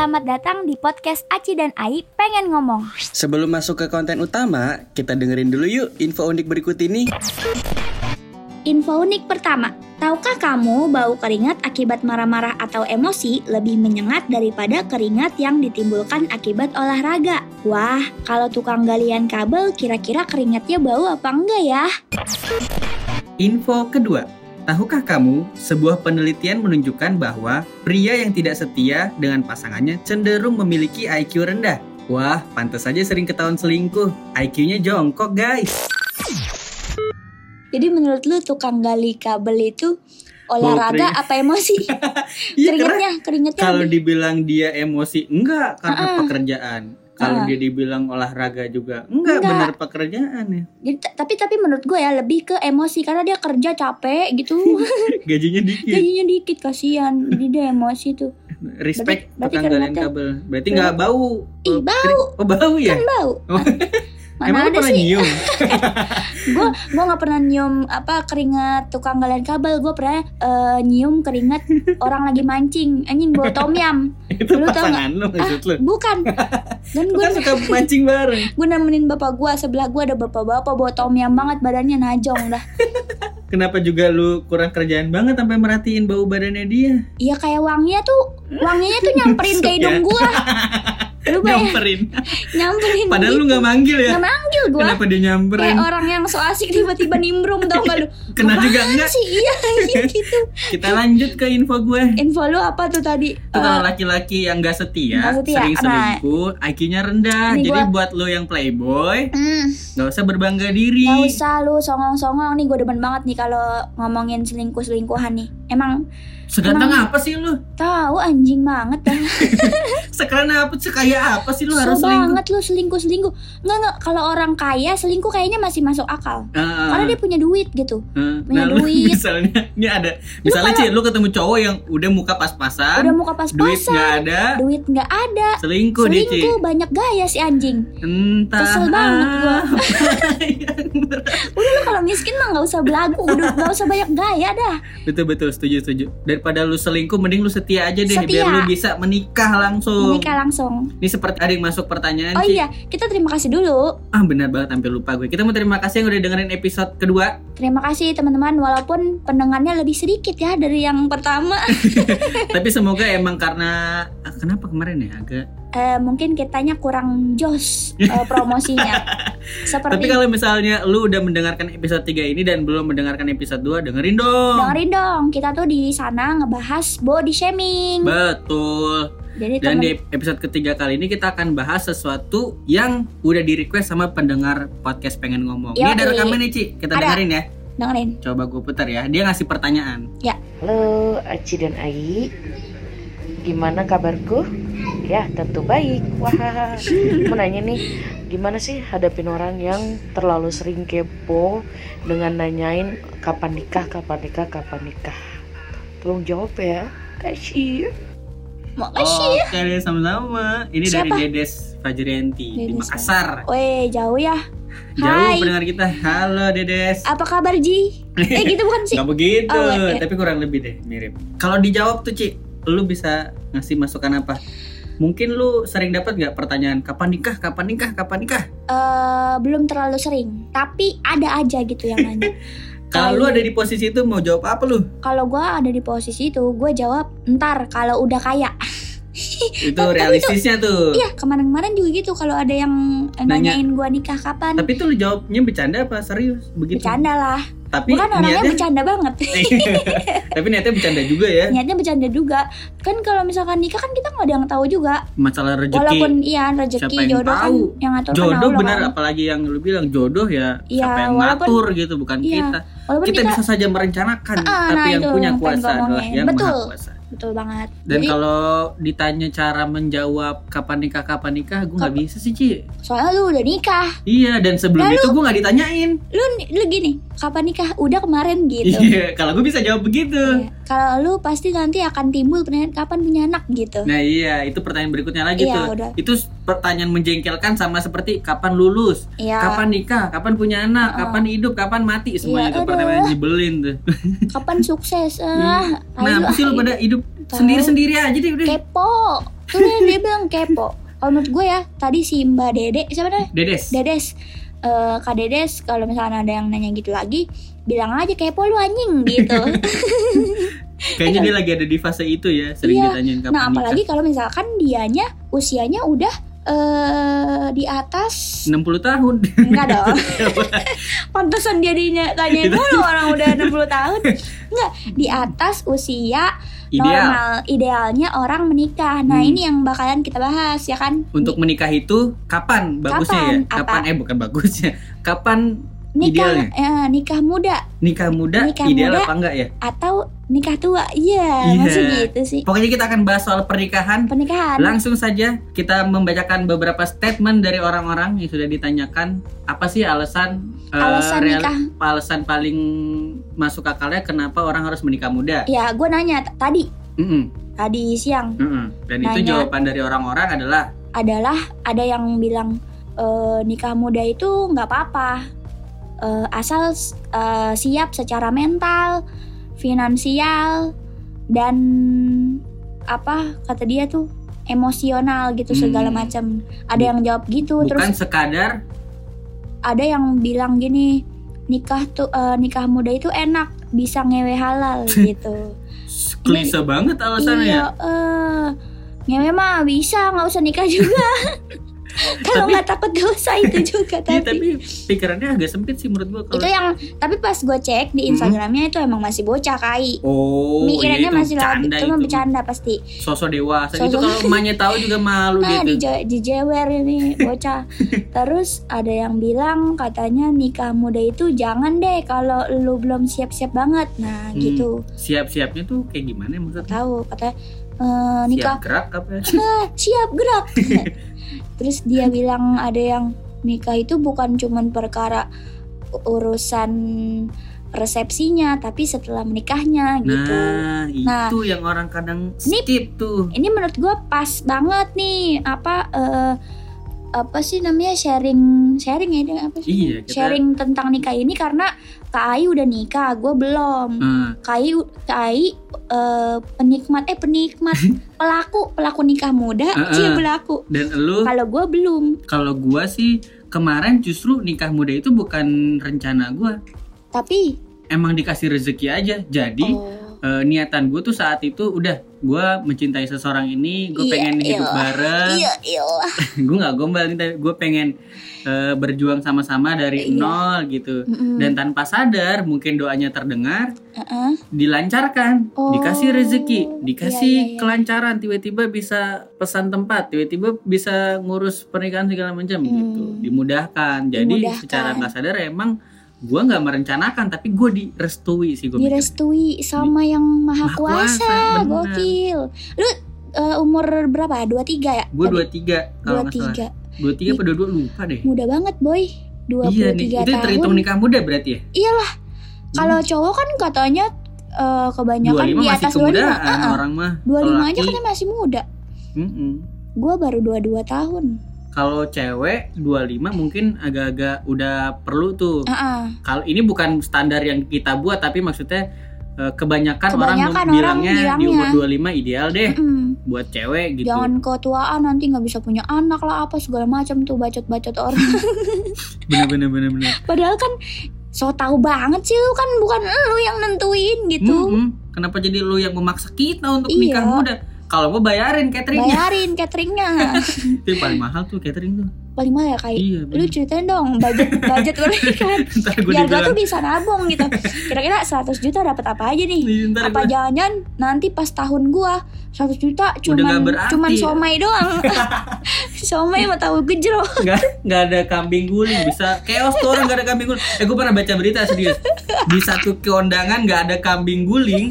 Selamat datang di podcast Aci dan Ai pengen ngomong. Sebelum masuk ke konten utama, kita dengerin dulu yuk info unik berikut ini. Info unik pertama, tahukah kamu bau keringat akibat marah-marah atau emosi lebih menyengat daripada keringat yang ditimbulkan akibat olahraga? Wah, kalau tukang galian kabel kira-kira keringatnya bau apa enggak ya? Info kedua, tahukah kamu sebuah penelitian menunjukkan bahwa pria yang tidak setia dengan pasangannya cenderung memiliki IQ rendah? Wah, pantas saja sering ketahuan selingkuh. IQ-nya jongkok, guys. Jadi menurut lu tukang gali kabel itu olahraga keringat. apa emosi? Iya, keringatnya, keringatnya. Kalau dibilang dia emosi, enggak karena Ah-ah. pekerjaan. Kalau dia dibilang olahraga juga, enggak, Enggak. benar pekerjaan ya. Jadi, t- tapi tapi menurut gue ya lebih ke emosi karena dia kerja capek gitu. Gajinya dikit. Gajinya dikit kasihan. Jadi dia emosi tuh. Respect Berarti- berarti kabel. Berarti nggak bau. Ih, Oh, bau. Oh, bau ya? Kan bau. Mana Emang ada pernah sih? nyium? gue gue nggak pernah nyium apa keringat tukang galian kabel gue pernah eh, nyium keringat orang lagi mancing anjing bawa tom yam Itu Lu tau pasangan lu maksud lu. bukan dan gue kan suka mancing bareng. gue nemenin bapak gue sebelah gue ada bapak-bapak bawa tom yam banget badannya najong dah Kenapa juga lu kurang kerjaan banget sampai merhatiin bau badannya dia? iya kayak wanginya tuh wanginya tuh nyamperin ke hidung gue lu Nyamperin. nyamperin Padahal lu gitu. nggak manggil ya? nggak manggil gue Kenapa dia nyamperin? kayak orang yang so asik tiba-tiba nimbrung tau gak lu Kena juga enggak? sih iya iya gitu Kita lanjut ke info gue. info lu apa tuh tadi Itu kalau Eh, laki-laki yang gak setia, sering nah. selingkuh, IQ-nya rendah. Jadi gua- buat lu yang playboy, hmm. gak usah berbangga diri. Gak usah lu songong-songong nih gue demen banget nih kalau ngomongin selingkuh-selingkuhan nih. Emang Seganteng Emang- apa sih lu? tahu anjing banget dah. Sekeren apa? Sekaya apa sih lu harus so selingkuh? banget lu selingkuh-selingkuh. Enggak enggak kalau orang kaya selingkuh kayaknya masih masuk akal. Ah, Karena dia punya duit gitu. ah. punya Nah, lu duit. misalnya ini ada misalnya Ci, lu ketemu cowok yang udah muka pas-pasan, Udah muka duit pas-pasan. nggak ada, Duit nggak ada. selingkuh dia. Selingkuh banyak gaya si anjing. Entah. Kesel banget gua. ber- Udah lu kalau miskin mah nggak usah belagu, udah nggak usah banyak gaya dah. betul betul setuju setuju. Daripada lu selingkuh, mending lu setia aja deh, Setia. biar lu bisa menikah langsung. Menikah langsung. Ini seperti ada yang masuk pertanyaan Oh Ci. iya, kita terima kasih dulu. Ah benar banget hampir lupa gue. Kita mau terima kasih yang udah dengerin episode kedua. Terima kasih teman-teman walaupun pendengarnya lebih sedikit ya dari yang pertama. Tapi semoga emang karena ah, kenapa kemarin ya agak. Eh, mungkin kitanya kurang jos eh, promosinya. Tapi Seperti kalau misalnya lu udah mendengarkan episode 3 ini dan belum mendengarkan episode 2, dengerin dong. dengerin dong, kita tuh di sana ngebahas body shaming. Betul. Jadi Dan temen- di episode ketiga kali ini kita akan bahas sesuatu yang udah di request sama pendengar podcast pengen ngomong. Ini ada rekaman nih Ci, kita Ada. dengerin ya. dengerin. Coba gue putar ya. Dia ngasih pertanyaan. Halo Aci dan Ai Gimana kabarku? Ya tentu baik Wah Mau nanya nih Gimana sih hadapin orang yang terlalu sering kepo Dengan nanyain kapan nikah, kapan nikah, kapan nikah Tolong jawab ya Kasih Makasih. Oke deh sama-sama. Ini Siapa? dari Dedes Fajrianti di Makassar. Weh, jauh ya. Jauh Hai. pendengar kita. Halo Dedes. Apa kabar Ji? Eh gitu bukan sih? Gak begitu, Oh, iya. tapi kurang lebih deh mirip. Kalau dijawab tuh Ci, lu bisa ngasih masukan apa? Mungkin lu sering dapat nggak pertanyaan kapan nikah, kapan nikah, kapan nikah? Eh, belum terlalu sering, tapi ada aja gitu yang nanya. Kalau lu ada di posisi itu mau jawab apa lu? Kalau gua ada di posisi itu, gue jawab ntar kalau udah kaya. Itu Tapi realistisnya tuh. Iya, kemarin-kemarin juga gitu kalau ada yang Nanya. nanyain gua nikah kapan. Tapi tuh lu jawabnya bercanda apa serius? Begitu. Bercanda lah. Tapi Bukan orangnya niatnya bercanda banget. tapi niatnya bercanda juga ya. Niatnya bercanda juga. Kan kalau misalkan nikah kan kita nggak ada yang tahu juga. Masalah rezeki. Walaupun iya Siapa rezeki yang jodoh kan tahu? yang ngatur kan jodoh Allah benar kan. apalagi yang lu bilang jodoh ya Iya, siapa yang walaupun- ngatur gitu bukan iya, kita kita, kita, bisa saja merencanakan Ah, tapi nah, yang itu punya kuasa adalah yang Betul. maha kuasa betul banget. dan kalau ditanya cara menjawab kapan nikah kapan nikah gue nggak bisa sih Ci soalnya lu udah nikah. iya dan sebelum Lalu- itu gue nggak ditanyain Lu lu gini, kapan nikah? Udah kemarin gitu. iya kalau gue bisa jawab begitu Iya. Kalau lu pasti nanti akan timbul pertanyaan kapan punya anak gitu. Nah iya itu pertanyaan berikutnya lagi Iya, tuh udah. Itu pertanyaan menjengkelkan sama seperti kapan lulus Iya. Kapan nikah, kapan punya anak, Heeh. kapan hidup, kapan mati Semuanya Iya, itu aduh. pertanyaan nyebelin tuh Kapan sukses? Ah, Nah ayo, apa sih lu pada hidup Tahu. sendiri-sendiri aja deh udah kepo. Tuh dia, dia bilang kepo. Kalau menurut gue ya, tadi si Mbak Dede, siapa namanya? Dedes. Dedes. Eh, Kak Dedes, kalau misalnya ada yang nanya gitu lagi, bilang aja kepo lu anjing gitu. Kayaknya dia lagi ada di fase itu ya, sering Iya. ditanyain kapan nah, nikah. apalagi kalau misalkan dianya usianya udah eh di atas 60 tahun. enggak dong. Pantesan dia dinya- tanyain mulu orang udah 60 tahun. Enggak, di atas usia Ideal. normal idealnya orang menikah. Nah, Hmm. ini yang bakalan kita bahas ya kan? Untuk menikah itu kapan bagusnya Kapan? ya? Apa? Kapan eh bukan bagusnya. Kapan nikah idealnya? eh, nikah muda nikah muda Nikah ideal muda. apa enggak ya? atau nikah tua. Iya, Iya. masih gitu sih. Pokoknya kita akan bahas soal pernikahan. Pernikahan. Langsung saja kita membacakan beberapa statement dari orang-orang yang sudah ditanyakan apa sih alasan eh, Alasan nikah. alasan paling masuk akalnya kenapa orang harus menikah muda? Ya, gue nanya tadi Mm-mm, tadi siang mm-mm. Dan itu Nanya. jawaban dari orang-orang adalah adalah ada yang bilang e, nikah muda itu nggak apa-apa E, asal e, siap secara mental, finansial dan apa kata dia tuh emosional gitu Hmm. segala macam. Ada yang jawab gitu bukan terus sekadar ada yang bilang gini nikah tuh e, nikah muda itu enak bisa ngewe halal gitu. klise banget alasannya ya. iya, eh, ngewe mah bisa nggak usah nikah juga. Kalau nggak takut dosa itu juga Iya, tapi. tapi pikirannya agak sempit sih menurut gua itu kalau yang tapi pas gue cek di Hmm. Instagramnya itu emang masih bocah kai. Oh, Mikirannya iya, itu masih labi, bercanda itu mah itu. bercanda pasti. Sosok dewasa itu Sosok- kalau emaknya tahu juga malu Nah, gitu. di dijewer ini bocah. Terus ada yang bilang katanya nikah muda itu jangan deh kalau lu belum siap-siap banget. Nah, Hmm. gitu. Siap-siapnya tuh kayak gimana ya maksudnya? Tahu katanya eh, nikah Siap gerak apa? ya? Ah, siap gerak. Terus dia bilang ada yang nikah itu bukan cuman perkara urusan resepsinya, tapi setelah menikahnya gitu. Nah, itu Nah, yang orang kadang ini- skip tuh. Ini menurut gue pas banget nih apa eh, apa sih namanya sharing sharing ya ini apa sih? Iya, kita- Sharing tentang nikah ini karena Kak Ai udah nikah, gue belum. Nah, Kak Ai, Kak Ai, eh, penikmat eh penikmat pelaku pelaku nikah muda, Heeh. cie pelaku. dan lu Kalau gue belum. kalau gua sih kemarin justru nikah muda itu bukan rencana gua. Tapi Emang dikasih rezeki aja. Jadi oh, eh, niatan gue tuh saat itu udah gua mencintai seseorang ini, gue Iya, pengen hidup iyalah. bareng. iya iya. gue nggak gombal nih, gue pengen eh, berjuang sama-sama dari Iya. nol gitu. Mm-mm. Dan tanpa sadar, mungkin doanya terdengar, Heeh. dilancarkan, Oh, dikasih rezeki, dikasih iya, iya, iya. kelancaran, tiba-tiba bisa pesan tempat, tiba-tiba bisa ngurus pernikahan segala macam Hmm. gitu, dimudahkan. Jadi Dimudahkan. secara nggak sadar emang gua nggak merencanakan, tapi gue direstui sih gue. direstui sama yang maha Maha kuasa, kuasa, gokil. Lu eh, umur berapa? 23 ya? Gue dua tiga salah. 23. Dua tiga apa dua dua lupa deh. Muda banget, boy. 23 Iya nih, itu tahun. terhitung nikah muda berarti ya? Iyalah. Kalau cowok kan katanya eh, kebanyakan 25 di atas 25. kemudaan Heeh. orang mah. 25 Kalau aja katanya masih muda. mm-mm. Gua baru 22 tahun. Kalau cewek 25 mungkin agak-agak udah perlu tuh. Heeh. Kalau ini bukan standar yang kita buat tapi maksudnya eh, kebanyakan, Kebanyakan orang orang bilangnya, di umur bilangnya. 25 ideal deh Mm-mm. buat cewek gitu. Jangan ketuaan nanti nggak bisa punya anak lah apa segala macam tuh bacot-bacot orang. Bener bener bener bener. Padahal kan so tahu banget sih lu kan bukan lu yang nentuin gitu. Mm-mm. Kenapa jadi lu yang memaksa kita untuk Iya. nikah muda? Kalau mau bayarin cateringnya. Bayarin cateringnya. Itu paling mahal tuh catering tuh. Paling mahal ya kayak Iya. lu ceritain dong budget budget pernikahan. Gue Biar gua dibilang. tuh bisa nabung gitu. Kira-kira 100 juta dapat apa aja nih? Ntar Apa jangan-jangan nanti pas tahun gua 100 juta cuman cuman ya? somai doang. somai sama tahu gejrot. nggak nggak ada kambing guling bisa chaos tuh orang nggak ada kambing guling eh gue pernah baca berita serius di satu keondangan nggak ada kambing guling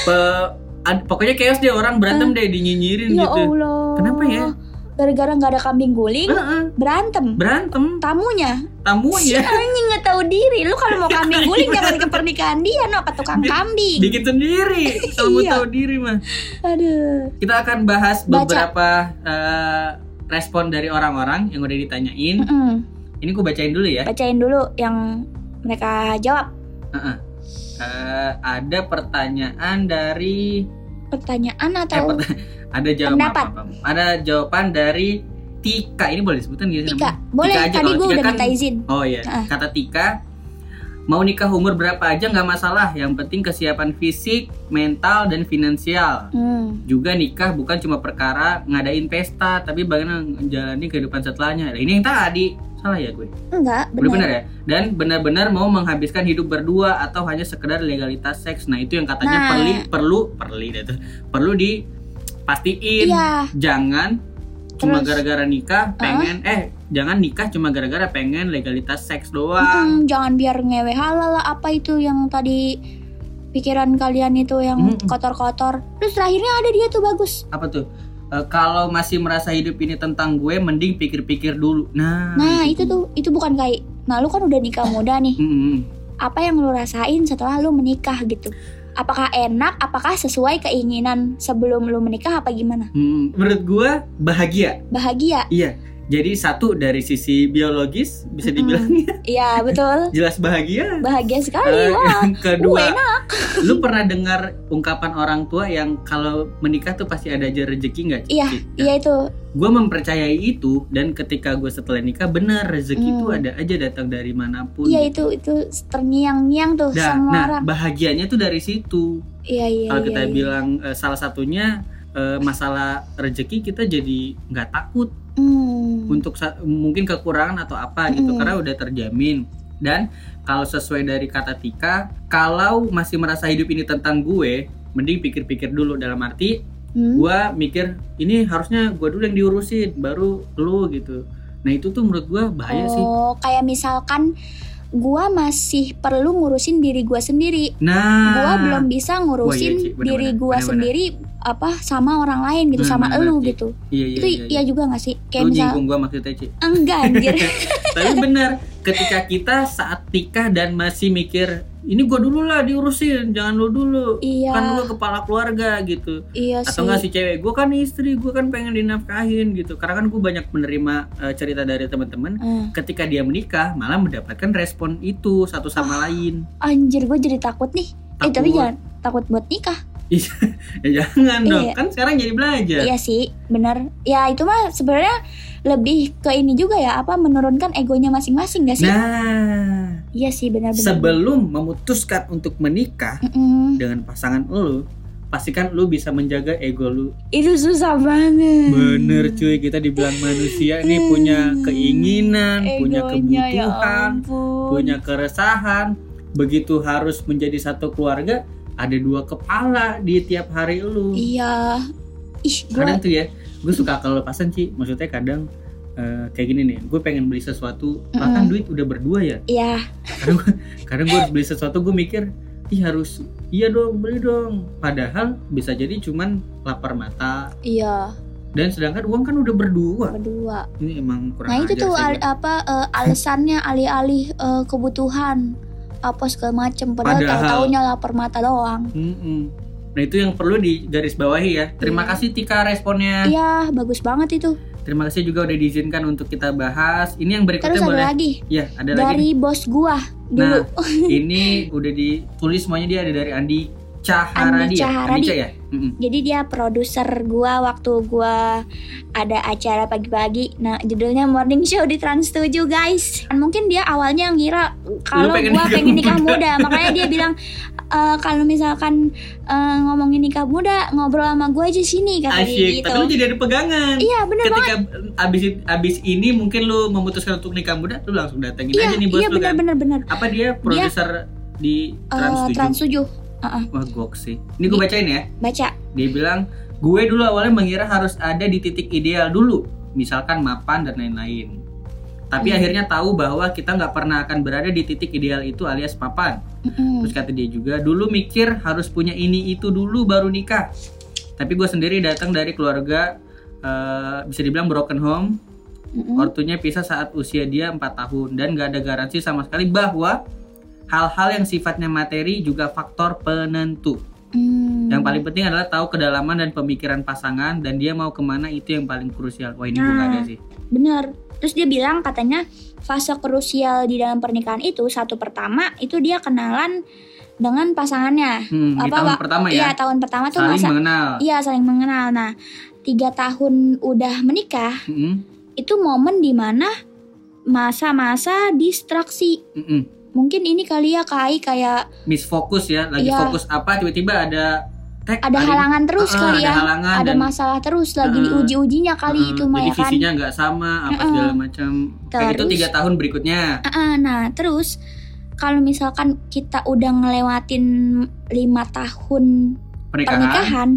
Pe- ad- pokoknya chaos deh orang berantem deh dinyinyirin Ya gitu Allah. Kenapa ya? Gara-gara nggak ada kambing guling, Heeh, berantem. berantem Tamunya, si tamunya anjing nggak tahu diri. Lu kalau mau kambing guling jangan ke pernikahan dia, no ke tukang kambing. bikin sendiri kalau mau Iya. tahu diri mah Aduh. kita akan bahas Baca. beberapa eh, respon dari orang-orang yang udah ditanyain Mm-mm. ini gue bacain dulu ya Bacain dulu yang mereka jawab. Heeh. Eh, ada pertanyaan dari pertanyaan Eh, atau pert- ada jawaban Pendapat. apa, apa? Ada jawaban dari Tika. Ini boleh disebutin nggak sih? Tika? namanya? Boleh, Tika aja. tadi gue udah kan- minta izin. Oh iya, Ah. kata Tika mau nikah umur berapa aja nggak masalah. Yang penting kesiapan fisik, mental dan finansial. Hmm. Juga nikah bukan cuma perkara ngadain pesta, tapi bagaimana menjalani kehidupan setelahnya. Nah, ini yang tadi salah ya gue. Enggak, benar benar. ya? Dan benar-benar mau menghabiskan hidup berdua atau hanya sekedar legalitas seks. Nah, itu yang katanya Nah. perli perlu perli tuh. Perlu dipastiin. Iya. Jangan cuma Terus? gara-gara nikah pengen eh jangan nikah cuma gara-gara pengen legalitas seks doang. Mm-mm, jangan biar ngewe halal lah apa itu yang tadi pikiran kalian itu yang kotor-kotor. Terus terakhirnya ada dia tuh bagus. Apa tuh? Eh, kalau masih merasa hidup ini tentang gue mending pikir-pikir dulu. Nah, Nah, itu tuh itu bukan kayak Nah, lu kan udah nikah muda nih. Apa yang lu rasain setelah lu menikah gitu? Apakah enak? Apakah sesuai keinginan sebelum lu menikah apa gimana? Hmm, menurut gue bahagia. Bahagia? Iya. Jadi satu dari sisi biologis bisa dibilang ya Iya, betul. jelas bahagia. Bahagia sekali. Eh, Wah, yang kedua, uh, enak. Lu pernah dengar ungkapan orang tua yang kalau menikah tuh pasti ada aja rezeki nggak? Ci? Iya, Ci? iya itu. Gue mempercayai itu dan ketika gue setelah nikah benar rezeki Hmm. itu ada aja datang dari mana pun. Iya gitu. itu itu terngiang-ngiang tuh Nah, semua nah, orang. bahagianya tuh dari situ. Iya, iya. kalau iya, kita iya. bilang eh, salah satunya eh, masalah rezeki kita jadi nggak takut Hmm. untuk mungkin kekurangan atau apa gitu Mm. karena udah terjamin dan kalau sesuai dari kata Tika kalau masih merasa hidup ini tentang gue mending pikir-pikir dulu dalam arti Hmm? gue mikir ini harusnya gue dulu yang diurusin baru lu gitu nah itu tuh menurut gue bahaya sih Oh, kayak misalkan gua masih perlu ngurusin diri gua sendiri. nah Gua belum bisa ngurusin Wah, iya, Ci. Bener-bener. diri Bener-bener. sendiri apa sama orang lain gitu, Hmm, sama bener-bener, elu Ci. gitu. iya iya itu iya, iya juga gak sih? Kayak lu misal gue maksudnya Ci enggak anjir. tapi benar ketika kita saat nikah dan masih mikir ini gue dulu lah diurusin jangan lu dulu iya. kan gue kepala keluarga gitu iya atau sih. enggak si cewek gue kan istri gue kan pengen dinafkahin gitu karena kan gue banyak menerima eh, cerita dari teman-teman Hmm. ketika dia menikah malah mendapatkan respon itu satu sama lain Anjir gue jadi takut nih. Eh tapi Takut. jangan takut buat nikah. ya jangan dong Iya. kan sekarang jadi belajar Iya sih, benar. Ya itu mah sebenarnya lebih ke ini juga ya, apa menurunkan egonya masing-masing gak sih? nah Iya sih, benar-benar. sebelum memutuskan untuk menikah Mm-mm. dengan pasangan lu pastikan lu bisa menjaga ego lu Itu susah banget. Bener cuy, kita dibilang manusia nih punya keinginan, punya Egonya, ya kebutuhan, ampun. punya keresahan. Begitu harus menjadi satu keluarga, ada dua kepala di tiap hari lu. Iya. Ih, gue Kadang tuh ya, gue suka kelepasan sih. Maksudnya kadang eh, kayak gini nih, gue pengen beli sesuatu, bahkan Mm-mm. duit udah berdua ya. Iya, Kadang gue harus beli sesuatu, gue mikir, ih harus, iya dong beli dong. Padahal bisa jadi cuman lapar mata. iya, Dan sedangkan uang kan udah berdua. berdua. Ini emang kurang Nah, itu tuh al- apa eh, alasannya alih-alih eh, kebutuhan apa segala macem padahal, Padahal- tahu-taunya lapar mata doang. Mm-mm. Nah itu yang perlu digarisbawahi ya. Terima Iya. kasih Tika responnya. Iya, bagus banget itu. Terima kasih juga udah diizinkan untuk kita bahas. Ini yang berikutnya Terus ada boleh. lagi Ya ada lagi. dari bos gua Nah, dulu. ini udah ditulis semuanya dia ada dari Andi Caharadi. Andi? Caharadi. Andi ya. Mm-mm. Jadi dia produser gua waktu gua ada acara pagi-pagi. Nah, judulnya Morning Show di Trans 7, guys. Dan mungkin dia awalnya ngira kalau gua pengen nikah muda. muda. Makanya dia bilang e, kalau misalkan e, ngomongin nikah muda, ngobrol sama gua aja sini kata dia Asyik. gitu. Tapi lu jadi ada pegangan. Iya, bener banget. Ketika abis abis ini mungkin lu memutuskan untuk nikah muda, lu langsung datengin Iya, aja nih bos iya lu kan. bener-bener bener. Apa dia produser di Eh, Trans 7? Trans 7. Heeh, Wah gok sih. Ini gue bacain ya. baca. Dia bilang, gue dulu awalnya mengira harus ada di titik ideal dulu, misalkan mapan dan lain-lain. Tapi Hmm. akhirnya tahu bahwa kita nggak pernah akan berada di titik ideal itu alias mapan. Mm-mm. Terus kata dia juga, dulu mikir harus punya ini itu dulu baru nikah. Tapi gue sendiri datang dari keluarga eh, bisa dibilang broken home. Mm-mm. Ortunya pisah saat usia dia 4 tahun dan gak ada garansi sama sekali bahwa hal-hal yang sifatnya materi juga faktor penentu. Mm. Yang paling penting adalah tahu kedalaman dan pemikiran pasangan dan dia mau ke mana itu yang paling krusial. Wah ini gue gak ada Nah. sih. bener terus dia bilang katanya fase krusial di dalam pernikahan itu satu pertama itu dia kenalan dengan pasangannya Hmm, di Apa, tahun Pak? pertama Iya ya. tahun pertama tuh Saling masa mengenal. iya saling mengenal nah tiga tahun udah menikah Mm-mm, itu momen di mana masa-masa distraksi mm-mm. Mungkin ini kali ya kai kayak Misfokus ya, lagi Iya. fokus apa tiba-tiba ada tag ada halangan terus Ah, kali ada ya. halangan ada dan masalah terus lagi Ah, diuji-ujinya kali uh, itu Maya jadi kan? visinya nggak sama apa Mm-mm. segala macam. Kayak itu tiga tahun berikutnya. Ah, ah, nah terus kalau misalkan kita udah ngelewatin lima tahun pernikahan, pernikahan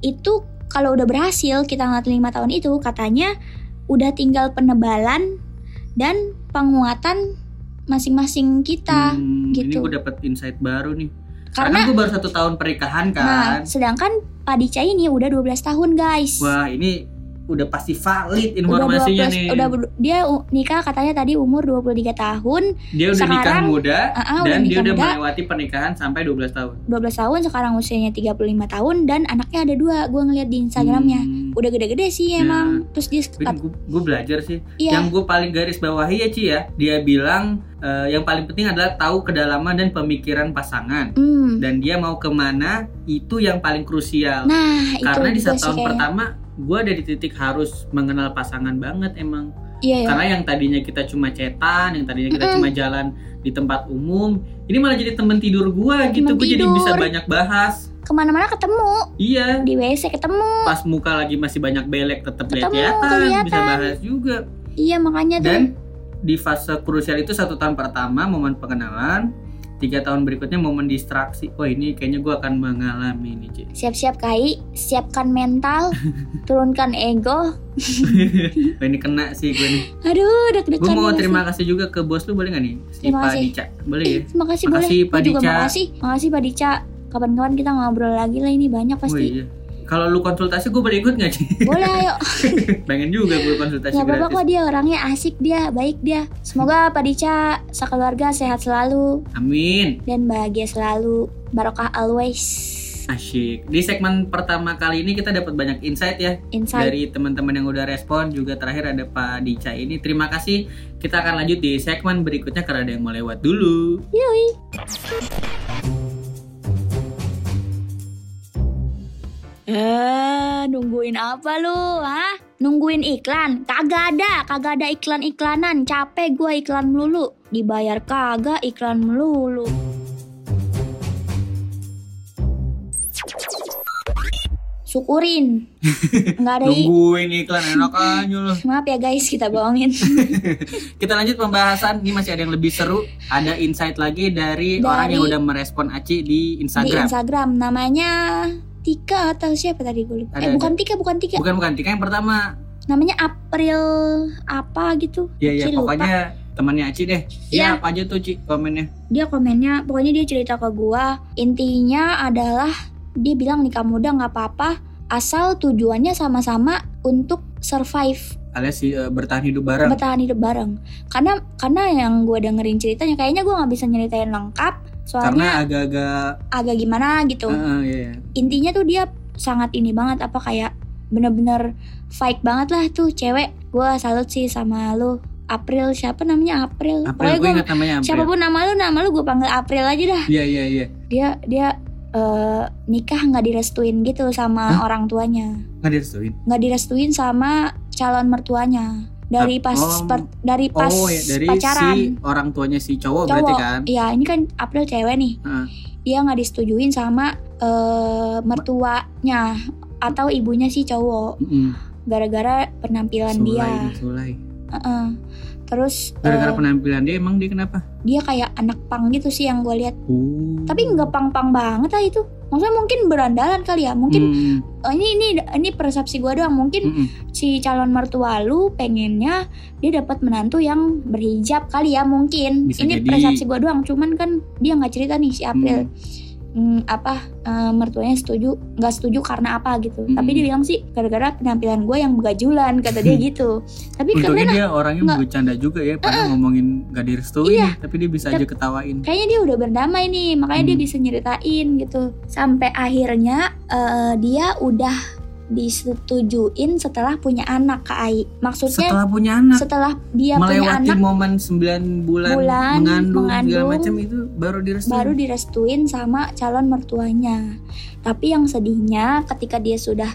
itu kalau udah berhasil kita ngeliat lima tahun itu katanya udah tinggal penebalan dan penguatan masing-masing kita Hmm, ini gitu. gue dapet insight baru nih. Karena karena gue baru satu tahun pernikahan nah kan. sedangkan Pak Dica ini udah 12 tahun guys. Wah ini udah pasti valid udah informasinya 12 nih. udah dia nikah katanya tadi umur 23 tahun. Dia udah nikah sekarang- muda Ah, ah, udah dan dia nikah udah muda. melewati pernikahan sampai 12 tahun. 12 tahun sekarang usianya 35 tahun dan anaknya ada dua gue ngeliat di Instagramnya. Hmm, udah gede-gede sih Ya. emang terus dia gue, gue belajar sih. Iya. Yang gue paling garis bawahi ya Ci ya dia bilang eh, yang paling penting adalah tahu kedalaman dan pemikiran pasangan. Hmm. dan dia mau ke mana itu yang paling krusial. Nah karena di satu tahun kayak- pertama gue ada di titik harus mengenal pasangan banget emang. Iya ya. karena yang tadinya kita cuma cetan yang tadinya kita Mm-mm. cuma jalan di tempat umum ini malah jadi temen tidur gue gitu. Temen gue jadi bisa banyak bahas. Ke mana-mana ketemu. Iya. Di WC ketemu. Pas muka lagi masih banyak belek tetap lihat bisa bahas juga. Iya makanya tuh. Dan di fase krusial itu satu tahun pertama momen pengenalan. Tiga tahun berikutnya momen distraksi. Wah ini kayaknya gue akan mengalami ini Ci. siap-siap kai. Siapkan mental. Turunkan ego. Wah ini kena sih gue nih. Aduh deg-degan gue mau terima sih. kasih juga ke bos lu boleh gak nih? Si Terima Pak kasih. Dica. Boleh ya? terima kasih boleh. Makasih, Pak Gua juga Dica. makasih. Makasih Pak Dica. Kapan-kapan kita ngobrol lagi lah ini. Banyak oh pasti iya kalau lu konsultasi gue boleh ikut gak sih boleh ayo. Pengen juga gue konsultasi Gak apa-apa kok dia orangnya asik dia baik dia. Semoga Pak Dica sekeluarga sehat selalu. Amin. Dan bahagia selalu. Barokah always. Asyik. Di segmen pertama kali ini kita dapat banyak insight ya. Insight. Dari teman-teman yang udah respon juga terakhir ada Pak Dica ini. Terima kasih. Kita akan lanjut di segmen berikutnya karena ada yang mau lewat dulu. Yoi. Eh, nungguin apa lu, ha? Nungguin iklan? Kagak ada, kagak ada iklan-iklanan. Capek gua iklan melulu. Dibayar kagak iklan melulu. Syukurin. Nggak ada nungguin iklan enak aja loh Maaf ya guys, kita bohongin. kita lanjut pembahasan ini masih ada yang lebih seru ada insight lagi dari, Dari- orang yang udah merespon Aci di Di Instagram Instagram namanya Tika atau siapa tadi gue lupa. Ada, eh, bukan Tika, bukan Tika. bukan bukan. Tika yang pertama. Namanya April apa gitu. ya ya Ci, lupa. pokoknya temannya Aci deh. Iya. ya apa aja tuh Ci komennya? Dia komennya pokoknya dia cerita ke gua. Intinya adalah dia bilang nikah muda nggak apa-apa asal tujuannya sama-sama untuk survive. Alias si, eh, bertahan hidup bareng. Bertahan hidup bareng. Karena karena yang gua dengerin ceritanya kayaknya gua nggak bisa nyeritain lengkap karena soalnya agak-agak agak gimana gitu. Eh, eh, iya, intinya tuh dia sangat ini banget apa kayak bener-bener fight banget lah tuh cewek. Gua salut sih sama lu. April siapa namanya? April, April gue gua ingat namanya April. siapa pun nama lu nama lu gue panggil April aja dah. Iya iya iya. Dia dia eh, nikah nggak direstuin gitu sama Hah? orang tuanya. Nggak direstuin? Nggak direstuin sama calon mertuanya dari pas oh. per- dari pas oh ya dari pacaran si orang tuanya si cowok, berarti cowok kan iya ini kan April cewek nih Heeh. dia nggak disetujuin sama eh, mertuanya atau ibunya si cowok gara-gara penampilan Sulai dia Sulai. Heeh. Terus gara-gara eh, penampilan dia emang dia kenapa dia kayak anak pang gitu sih yang gue lihat Oh. tapi nggak pang-pang banget lah itu maksudnya mungkin berandalan kali ya mungkin Hmm, Oh, ini ini ini persepsi gue doang mungkin mm-mm. si calon mertua lu pengennya dia dapat menantu yang berhijab kali ya mungkin Bisa ini jadi. persepsi gue doang cuman kan dia nggak cerita nih si April Hmm. Hmm, apa eh, mertuanya setuju nggak setuju karena apa gitu Hmm. tapi dia bilang sih gara-gara penampilan gue yang begajulan kata dia gitu tapi Untungnya lah dia orangnya Nggak. bercanda juga ya, padahal ngomongin gak direstuin, Iya. tapi dia bisa aja ketawain. kayaknya dia udah berdamai nih makanya dia Hmm. bisa nyeritain gitu sampai akhirnya eh, dia udah disetujuin setelah punya anak Kak Ai. Maksudnya Setelah punya anak, setelah dia punya melewati anak momen 9 bulan, Bulan, mengandung, mengandung, macam itu baru direstuin. baru direstuin sama calon mertuanya. Tapi yang sedihnya ketika dia sudah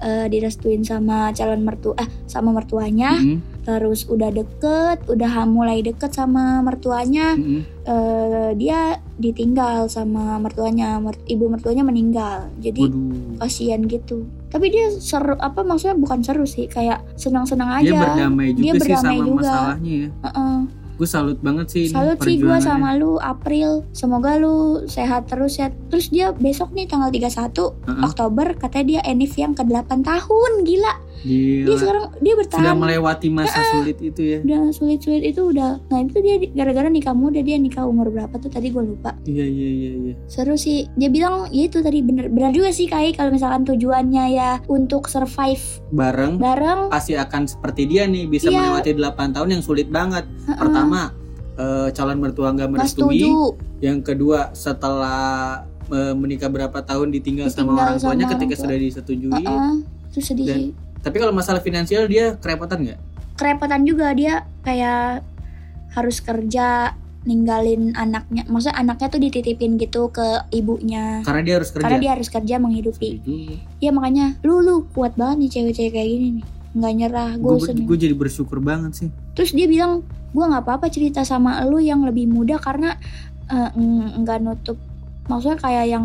eh, direstuin sama calon mertua eh sama mertuanya, Mm-mm, terus udah deket, udah mulai deket sama mertuanya, mm-mm. eh, dia ditinggal sama mertuanya, Mer- ibu mertuanya meninggal. Jadi Waduh. kasihan gitu. Tapi dia seru apa maksudnya bukan seru sih, kayak senang-senang aja. Dia berdamai juga Dia sih berdamai sama juga. masalahnya ya. Heeh. Gue salut banget sih Salut sih gue sama lu April Semoga lu sehat terus ya Terus dia besok nih tanggal 31 Heeh. Oktober Katanya dia Enif yang ke 8 tahun Gila Dia Gila. sekarang dia Sudah bertahan melewati masa sulit itu ya. Udah sulit-sulit itu udah Nah itu dia di- gara-gara nikah muda Dia nikah umur berapa tuh tadi gue lupa Iya iya iya iya. Seru sih Dia bilang ya itu tadi bener Benar juga sih Kai Kalau misalkan tujuannya ya Untuk survive Bareng bareng pasti akan seperti dia nih bisa Iya. melewati 8 tahun yang sulit banget. heeh, Pertama eh, calon mertua nggak merestui. Yang kedua setelah eh, menikah berapa tahun ditinggal, sama Ditinggal orang tuanya sama ketika orang tua. sudah disetujui. Heeh, Itu sedih Dan- sih Tapi kalau masalah finansial dia kerepotan nggak? kerepotan juga dia kayak harus kerja ninggalin anaknya maksudnya anaknya tuh dititipin gitu ke ibunya Karena dia harus kerja. karena dia harus kerja menghidupi Sedih juga. ya makanya lu lu kuat banget nih cewek-cewek kayak gini nih nggak nyerah gue Gue gue jadi bersyukur banget sih. terus dia bilang gue nggak apa-apa cerita sama lu yang lebih muda karena eh, ng- nggak nutup maksudnya kayak yang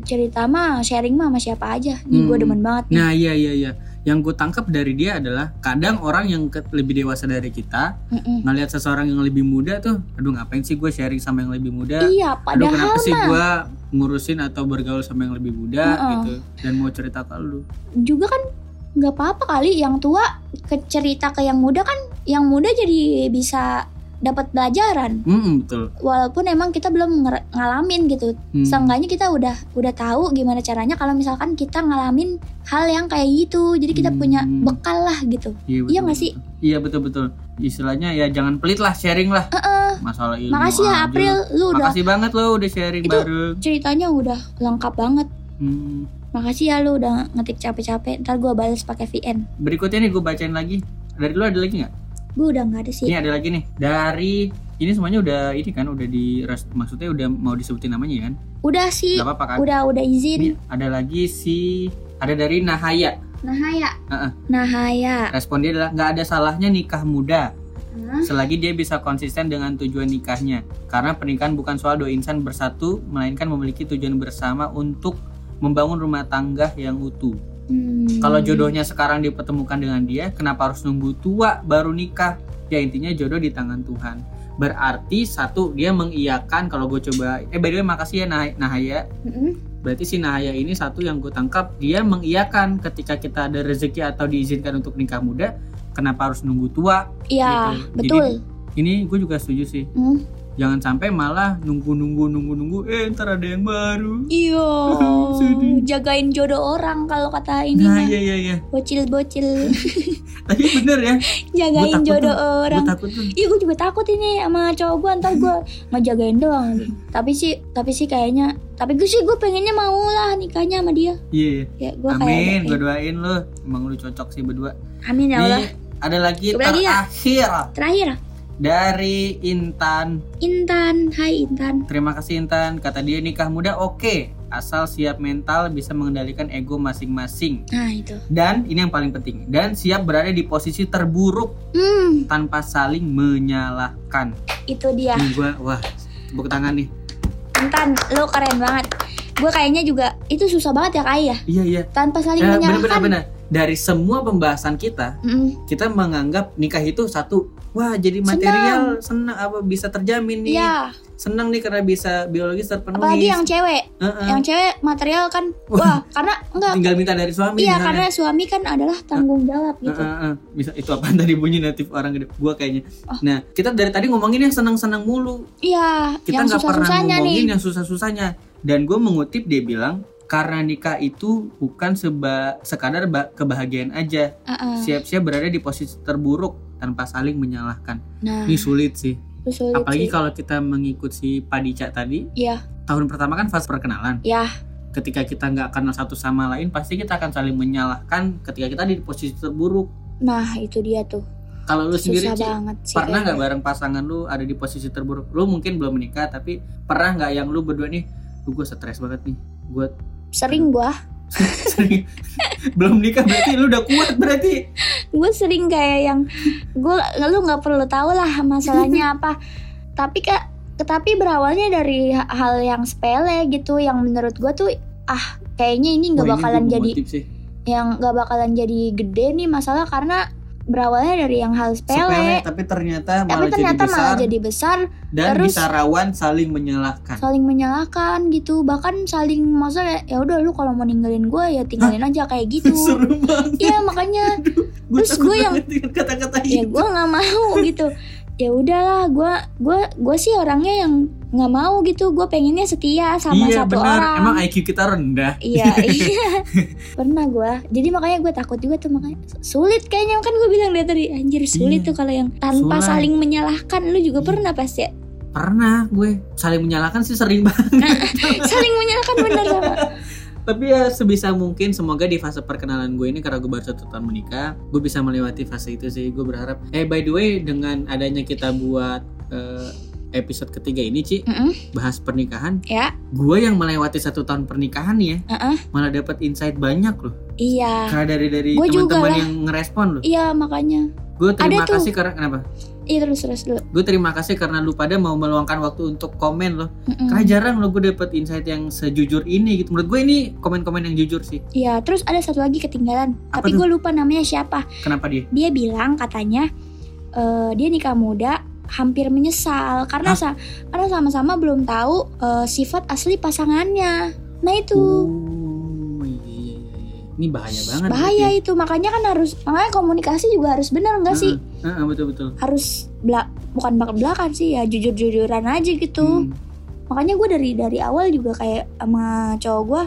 cerita mah sharing mah sama siapa aja nih gue Hmm. demen banget nih Nah iya iya iya. Yang gue tangkap dari dia adalah kadang orang yang ke- lebih dewasa dari kita Mm-mm. ngelihat seseorang yang lebih muda tuh, aduh ngapain sih gue sharing sama yang lebih muda? iya Aduh padahal kenapa sih gue ngurusin atau bergaul sama yang lebih muda Heeh. gitu dan mau cerita ke lu. juga kan nggak apa-apa kali yang tua ke cerita ke yang muda kan yang muda jadi bisa dapat pelajaran Hmm, betul. walaupun emang kita belum ngalamin gitu Hmm. seenggaknya kita udah udah tahu gimana caranya kalau misalkan kita ngalamin hal yang kayak gitu jadi kita Hmm. punya bekal lah gitu Iya, Iya nggak sih? betul. Iya betul betul. Istilahnya ya jangan pelit lah sharing lah masalah ilmu. makasih ya. April lu udah Makasih banget lo udah sharing Itu- bareng. ceritanya udah lengkap banget Hmm. makasih ya lu udah ngetik capek-capek ntar gua balas pakai VN Berikutnya nih gue bacain lagi. Dari lu ada lagi nggak? Gue udah nggak ada sih Ini ada lagi nih. Dari ini semuanya udah ini kan udah di maksudnya udah mau disebutin namanya kan? udah sih Gak apa-apa kan? udah udah Ini izin ada lagi si ada dari Nahaya. Nahaya Heeh. Nahaya Respon dia adalah nggak ada salahnya nikah muda selagi dia bisa konsisten dengan tujuan nikahnya. Karena pernikahan bukan soal dua insan bersatu, melainkan memiliki tujuan bersama untuk membangun rumah tangga yang utuh. Hmm. Kalau jodohnya sekarang dipertemukan dengan dia, kenapa harus nunggu tua baru nikah? Ya intinya jodoh di tangan Tuhan. Berarti satu dia mengiyakan kalau gue coba eh by the way makasih ya Nah- Nahaya. Mm-mm. Berarti si Nahaya ini satu yang gue tangkap dia mengiyakan ketika kita ada rezeki atau diizinkan untuk nikah muda, kenapa harus nunggu tua? Iya, Gitu. betul. Ini gue juga setuju sih. Hmm. Jangan sampai malah nunggu nunggu nunggu nunggu eh ntar ada yang baru. Iya, Sedih. jagain jodoh orang kalau kata ini Nah iya iya iya. Bocil-bocil Tapi bener ya. jagain jodoh tuh. orang. Gue takut tuh. Iya, gue juga takut ini sama cowok gue ntar gue ngejagain doang. Tapi sih, tapi sih kayaknya, tapi gue sih gue pengennya mau lah nikahnya sama dia. Iya. Ya, gue Amin, gue doain lo. Emang lu cocok sih berdua. Amin ya Allah. Nih, ada lagi Coba lagi ya? terakhir Terakhir, dari Intan. Intan, Hai Intan. Terima kasih Intan. Kata dia nikah muda oke, asal siap mental bisa mengendalikan ego masing-masing. Nah itu. Dan ini yang paling penting, dan siap berada di posisi terburuk Hmm, tanpa saling menyalahkan. itu dia. Nih gua wah, tepuk tangan nih. Intan, lo keren banget. Gue kayaknya juga itu susah banget ya Kai ya. Iya iya. Tanpa saling Ya, menyalahkan. bener, bener. Dari semua pembahasan kita, Mm, kita menganggap nikah itu satu wah jadi material senang apa bisa terjamin nih Iya, senang nih karena bisa biologis terpenuhi apalagi yang cewek. Heeh. Yang cewek material kan wah, karena enggak tinggal minta dari suami Iya, misalnya. karena suami kan adalah tanggung jawab gitu. Heeh, heeh. bisa itu apa tadi bunyi natif orang gede gua kayaknya Oh. nah kita dari tadi ngomongin yang senang-senang mulu Iya, kita yang nggak pernah susah-susahnya ngomongin nih. yang susah-susahnya dan gue mengutip dia bilang karena nikah itu bukan seba sekadar ba- kebahagiaan aja siap-siap berada di posisi terburuk tanpa saling menyalahkan. Nah, ini sulit sih. Sulit apalagi sih. kalau kita mengikut si Padica tadi Iya, tahun pertama kan fase perkenalan. Ya, ketika kita nggak kenal satu sama lain pasti kita akan saling menyalahkan ketika kita di posisi terburuk. Nah itu dia tuh. Kalau lu sendiri susah Ci, banget sih. pernah nggak bareng pasangan lu ada di posisi terburuk? Lu mungkin belum menikah tapi pernah nggak yang lu berdua nih gue stres banget nih gue Sering gua, sering belum nikah berarti lu udah kuat berarti gue sering kayak yang gue lu nggak perlu tahu lah masalahnya apa. Tapi kak, tapi berawalnya dari ha- hal yang sepele gitu, yang menurut gue tuh ah kayaknya ini nggak ini bakalan mau jadi sih. yang nggak bakalan jadi gede nih masalah karena berawalnya dari yang hal sepele. Sepele. tapi ternyata Tapi malah ternyata jadi besar malah jadi besar, dan terus- bisa rawan saling menyalahkan. saling menyalahkan gitu, bahkan saling masa ya udah lu kalau mau ninggalin gue ya tinggalin aja kayak gitu. seru banget. Iya makanya. Gua Terus gua yang- kata-kata ya gue nggak mau gitu. Ya udahlah gue gue gue sih orangnya yang nggak mau gitu gue pengennya setia sama iya satu benar. orang. Emang IQ kita rendah. Iya iya. Pernah gue jadi makanya gue takut juga tuh makanya sulit kayaknya. Kan gue bilang dari tadi anjir sulit Iya, tuh kalau yang tanpa sulit. saling menyalahkan. Lu juga Iya. pernah pasti ya? Pernah gue. Saling menyalahkan sih sering banget. Saling menyalahkan bener sama tapi ya sebisa mungkin semoga di fase perkenalan gue ini karena gue baru satu tahun menikah gue bisa melewati fase itu sih gue berharap. Eh by the way dengan adanya kita buat eh, episode ketiga ini Ci Mm-mm, bahas pernikahan. Ya. Gue yang melewati satu tahun pernikahan ya uh-uh, malah dapat insight banyak loh. Iya. Karena dari dari teman-teman yang ngerespon loh. Iya makanya. Gue terima Ada tuh. kasih karena kenapa? Iya terus terus dulu gue terima kasih karena lu pada mau meluangkan waktu untuk komen loh. Mm-mm. karena jarang lo gue dapet insight yang sejujur ini gitu. Menurut gue ini komen-komen yang jujur sih. Iya terus ada satu lagi ketinggalan. Apa tapi gue lupa namanya siapa. Kenapa dia? Dia bilang katanya eh, dia nikah muda hampir menyesal karena sa karena sama-sama belum tahu eh, sifat asli pasangannya. Nah itu Oh, iya, iya, iya. Ini bahaya banget. bahaya itu makanya kan harus makanya komunikasi juga harus benar nggak sih? betul betul. Harus belak bukan belak belakan sih ya jujur jujuran aja gitu. Hmm, Makanya gue dari dari awal juga kayak sama cowok gue,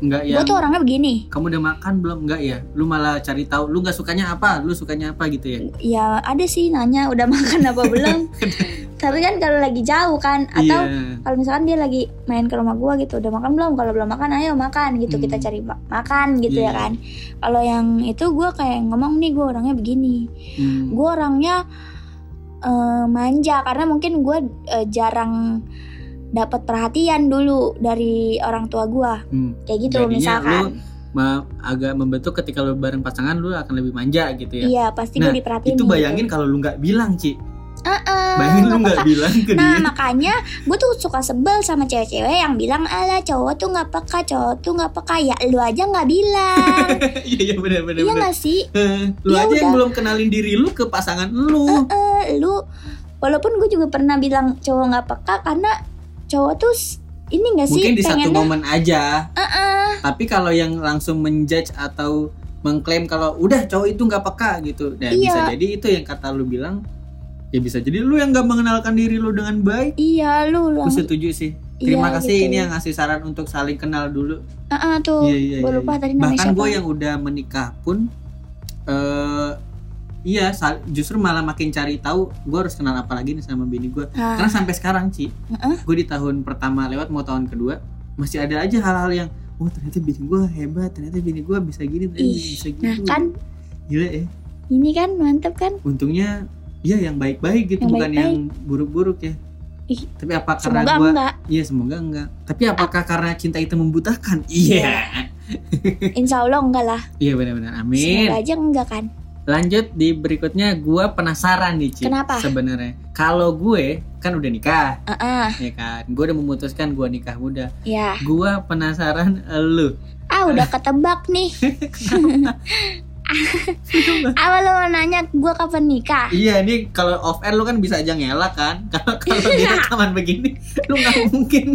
Enggak gue yang tuh orangnya begini. kamu udah makan belum? Enggak ya. Lu malah cari tahu. Lu nggak sukanya apa? Lu sukanya apa gitu ya? Ya ada sih nanya udah makan apa belum. Tapi kan kalau lagi jauh kan atau iya. kalau misalkan dia lagi main ke rumah gua gitu udah makan belum kalau belum makan ayo makan gitu Hmm. kita cari ma- makan gitu Iya. ya kan kalau yang itu gua kayak ngomong nih gua orangnya begini Hmm. gua orangnya eh, manja karena mungkin gua eh, jarang dapat perhatian dulu dari orang tua gua Hmm. kayak gitu Jadinya misalkan lu ma- agak membentuk ketika lu bareng pasangan lu akan lebih manja gitu ya. iya pasti Nah, gua diperhatiin Itu bayangin kalau lu nggak bilang, Ci. Ah, Bayangin lu peka. bilang ke Nah dia. makanya gue tuh suka sebel sama cewek-cewek yang bilang ala cowok tuh nggak peka cowok tuh nggak peka ya lu aja nggak bilang Iya iya benar benar. iya nggak sih Eh, lu Ya aja yang udah. belum kenalin diri lu ke pasangan lu. Eh, lu walaupun gue juga pernah bilang cowok nggak peka karena cowok tuh ini nggak sih Mungkin di satu pengennya momen aja. "Eh, Tapi kalau yang langsung menjudge atau mengklaim kalau udah cowok itu nggak peka gitu, nah Iya. bisa jadi itu yang kata lu bilang, ya bisa jadi lu yang nggak mengenalkan diri lu dengan baik. iya lu lu Aku setuju sih. Terima Iya, kasih gitu. ini yang ngasih saran untuk saling kenal dulu. Eh, eh, tuh Iya, iya, iya, lupa iya. tadi Bahkan gue yang udah menikah pun, eh iya justru malah makin cari tahu gue harus kenal apa lagi nih sama bini gue. Nah, Karena sampai sekarang Ci, Heeh. gue di tahun pertama lewat mau tahun kedua masih ada aja hal-hal yang oh ternyata bini gue hebat, ternyata bini gue bisa gini, ternyata Ih, bisa gitu. nah kan Gila ya. ini kan mantep kan Untungnya ya yang baik-baik gitu Yang bukan baik-baik. yang buruk-buruk ya. Ih, Tapi apa karena gue Iya semoga enggak. Tapi apakah karena cinta itu membutakan? Iya. insya Allah enggak lah Iya benar-benar. Amin. semoga aja enggak kan Lanjut di berikutnya gue penasaran nih Ci. Kenapa? Sebenarnya kalau gue kan udah nikah, Ah, ah, ya kan. Gue udah memutuskan gue nikah muda. ya Gue penasaran lu. ah udah ketebak nih awal lo mau nanya gue kapan nikah Iya ini kalau off air lu kan bisa aja ngelak kan. Kalau kalau di rekaman begini lu nggak mungkin.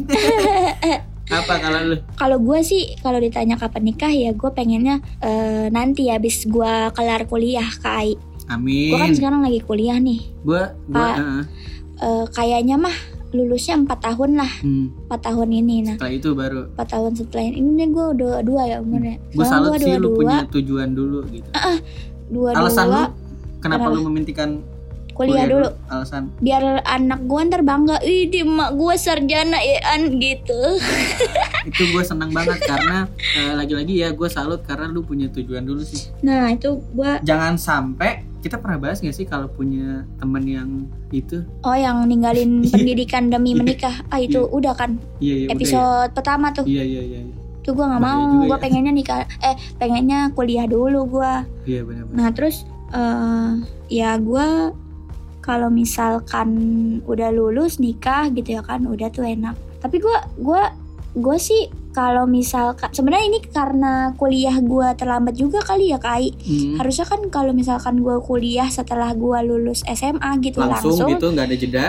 Apa kalau lu? kalau gue sih kalau ditanya kapan nikah ya gue pengennya eh, nanti habis gue kelar kuliah kai Amin. gue kan sekarang lagi kuliah nih. Gue gue Pak. Eh, kayaknya mah lulusnya empat tahun lah. Hmm, empat tahun ini nah. Setelah itu baru. Empat tahun setelah ini. Nih gue dua dua ya umurnya. Gue Sekarang salut gua sih lu dua-dua, punya tujuan dulu gitu. dua Alasan lu dua kenapa Kenapa? lu memintikan kuliah dulu Alasan biar anak gue ntar bangga ih di emak gue sarjana ya gitu itu gue senang banget karena eh, lagi-lagi ya gue salut karena lu punya tujuan dulu sih. nah itu gue Jangan sampai kita pernah bahas gak sih kalau punya temen yang itu? oh yang ninggalin pendidikan demi menikah ah itu Iya. udah kan Iya iya. udah ya. episode pertama tuh Iya iya iya. iya. tuh gue nggak Bahaya mau gue ya. pengennya nikah eh pengennya kuliah dulu gue Iya benar-benar. nah terus eh ya gue kalau misalkan udah lulus nikah gitu ya kan udah tuh enak tapi gue gua gue sih kalau misalkan sebenarnya ini karena kuliah gue terlambat juga kali ya kai Hmm. harusnya kan kalau misalkan gue kuliah setelah gue lulus SMA gitu langsung, langsung, gitu nggak ada jeda.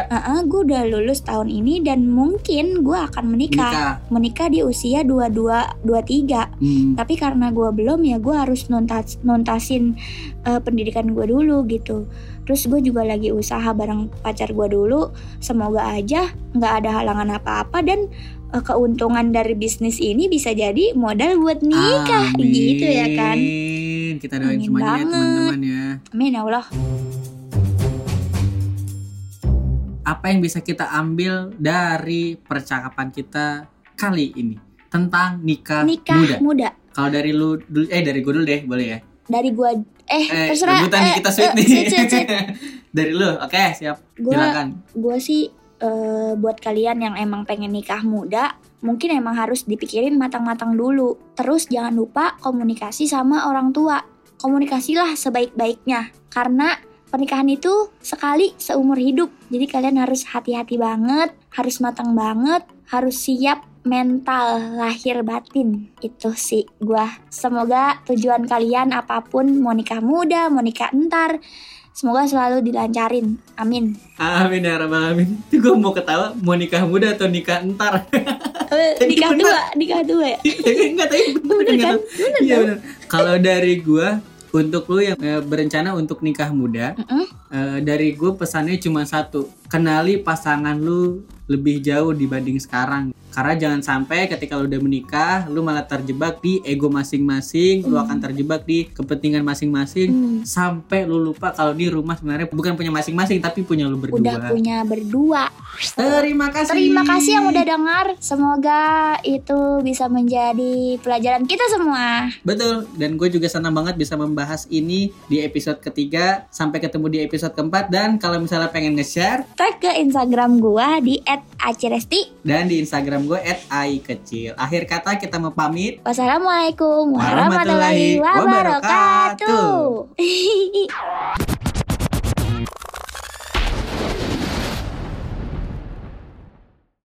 gue udah lulus tahun ini dan mungkin gue akan menikah Nikah. menikah di usia 22 23 Hmm. tapi karena gue belum ya gue harus nuntas nuntasin eh, pendidikan gue dulu gitu terus gue juga lagi usaha bareng pacar gue dulu semoga aja nggak ada halangan apa-apa dan eh, keuntungan dari bisnis ini bisa jadi modal buat nikah Amin. gitu ya kan Kita doain Amin semuanya ya teman-teman ya. amin ya Allah Apa yang bisa kita ambil dari percakapan kita kali ini tentang nikah, nikah muda? muda, Kalau dari lu dulu, eh dari gue dulu deh, boleh ya? Dari gue eh, Eh, terserah rebutan eh, kita sweet eh, nih. sweet, sweet, sweet. dari lu, oke siap. Gua- Silakan. gue sih eh, buat kalian yang emang pengen nikah muda mungkin emang harus dipikirin matang-matang dulu terus jangan lupa komunikasi sama orang tua komunikasilah sebaik-baiknya karena pernikahan itu sekali seumur hidup jadi kalian harus hati-hati banget harus matang banget harus siap mental lahir batin itu sih gua semoga tujuan kalian apa pun mau nikah muda mau nikah entar semoga selalu dilancarin amin Amin ya rabbal alamin. Itu gue mau ketawa, mau nikah muda atau nikah entar? Eh, nikah bener. dua, nikah dua ya. Enggak tapi bener, kan? Iya bener. Kalau dari gue, untuk lu yang eh, berencana untuk nikah muda, Mm-mm. eh, dari gue pesannya cuma satu, kenali pasangan lu lebih jauh dibanding sekarang. Karena jangan sampai ketika lu udah menikah, lu malah terjebak di ego masing-masing, lu akan terjebak di kepentingan masing-masing, Hmm, sampai lu lupa kalau di rumah sebenarnya bukan punya masing-masing tapi punya lu berdua. udah punya berdua. Terima kasih. Terima kasih yang udah dengar. Semoga itu bisa menjadi pelajaran kita semua. Betul, dan gue juga senang banget bisa membahas ini di episode ketiga. Sampai ketemu di episode keempat. Dan kalau misalnya pengen nge-share, Tag ke Instagram gua di @aciresti. dan di Instagram gue @ai_kecil. Akhir kata kita mau pamit. Wassalamualaikum Warahmatullahi warahmatullahi wabarakatuh.